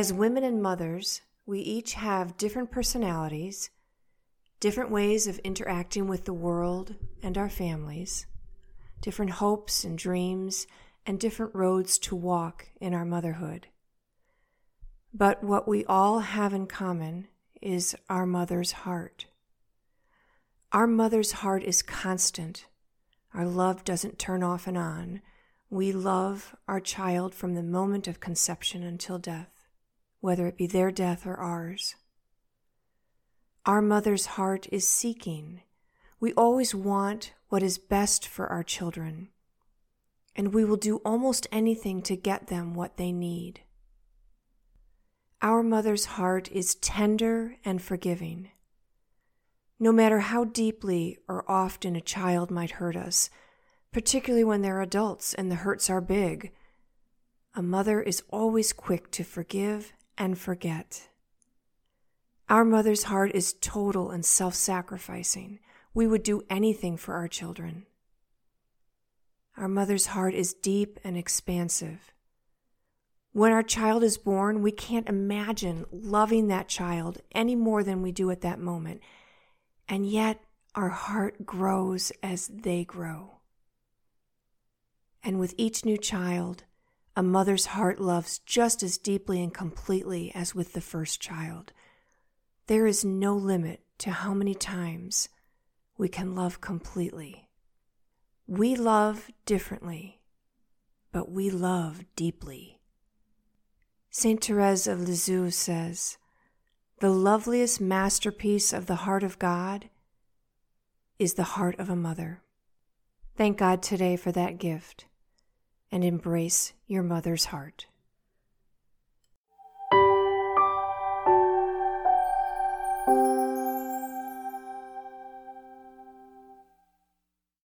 As women and mothers, we each have different personalities, different ways of interacting with the world and our families, different hopes and dreams, and different roads to walk in our motherhood. But what we all have in common is our mother's heart. Our mother's heart is constant. Our love doesn't turn off and on. We love our child from the moment of conception until death whether it be their death or ours. Our mother's heart is seeking. We always want what is best for our children, and we will do almost anything to get them what they need. Our mother's heart is tender and forgiving. No matter how deeply or often a child might hurt us, particularly when they're adults and the hurts are big, a mother is always quick to forgive and forget. Our mother's heart is total and self sacrificing. We would do anything for our children. Our mother's heart is deep and expansive. When our child is born, we can't imagine loving that child any more than we do at that moment. And yet, our heart grows as they grow. And with each new child, a mother's heart loves just as deeply and completely as with the first child. There is no limit to how many times we can love completely. We love differently, but we love deeply. St. Therese of Lisieux says, The loveliest masterpiece of the heart of God is the heart of a mother. Thank God today for that gift and embrace your mother's heart.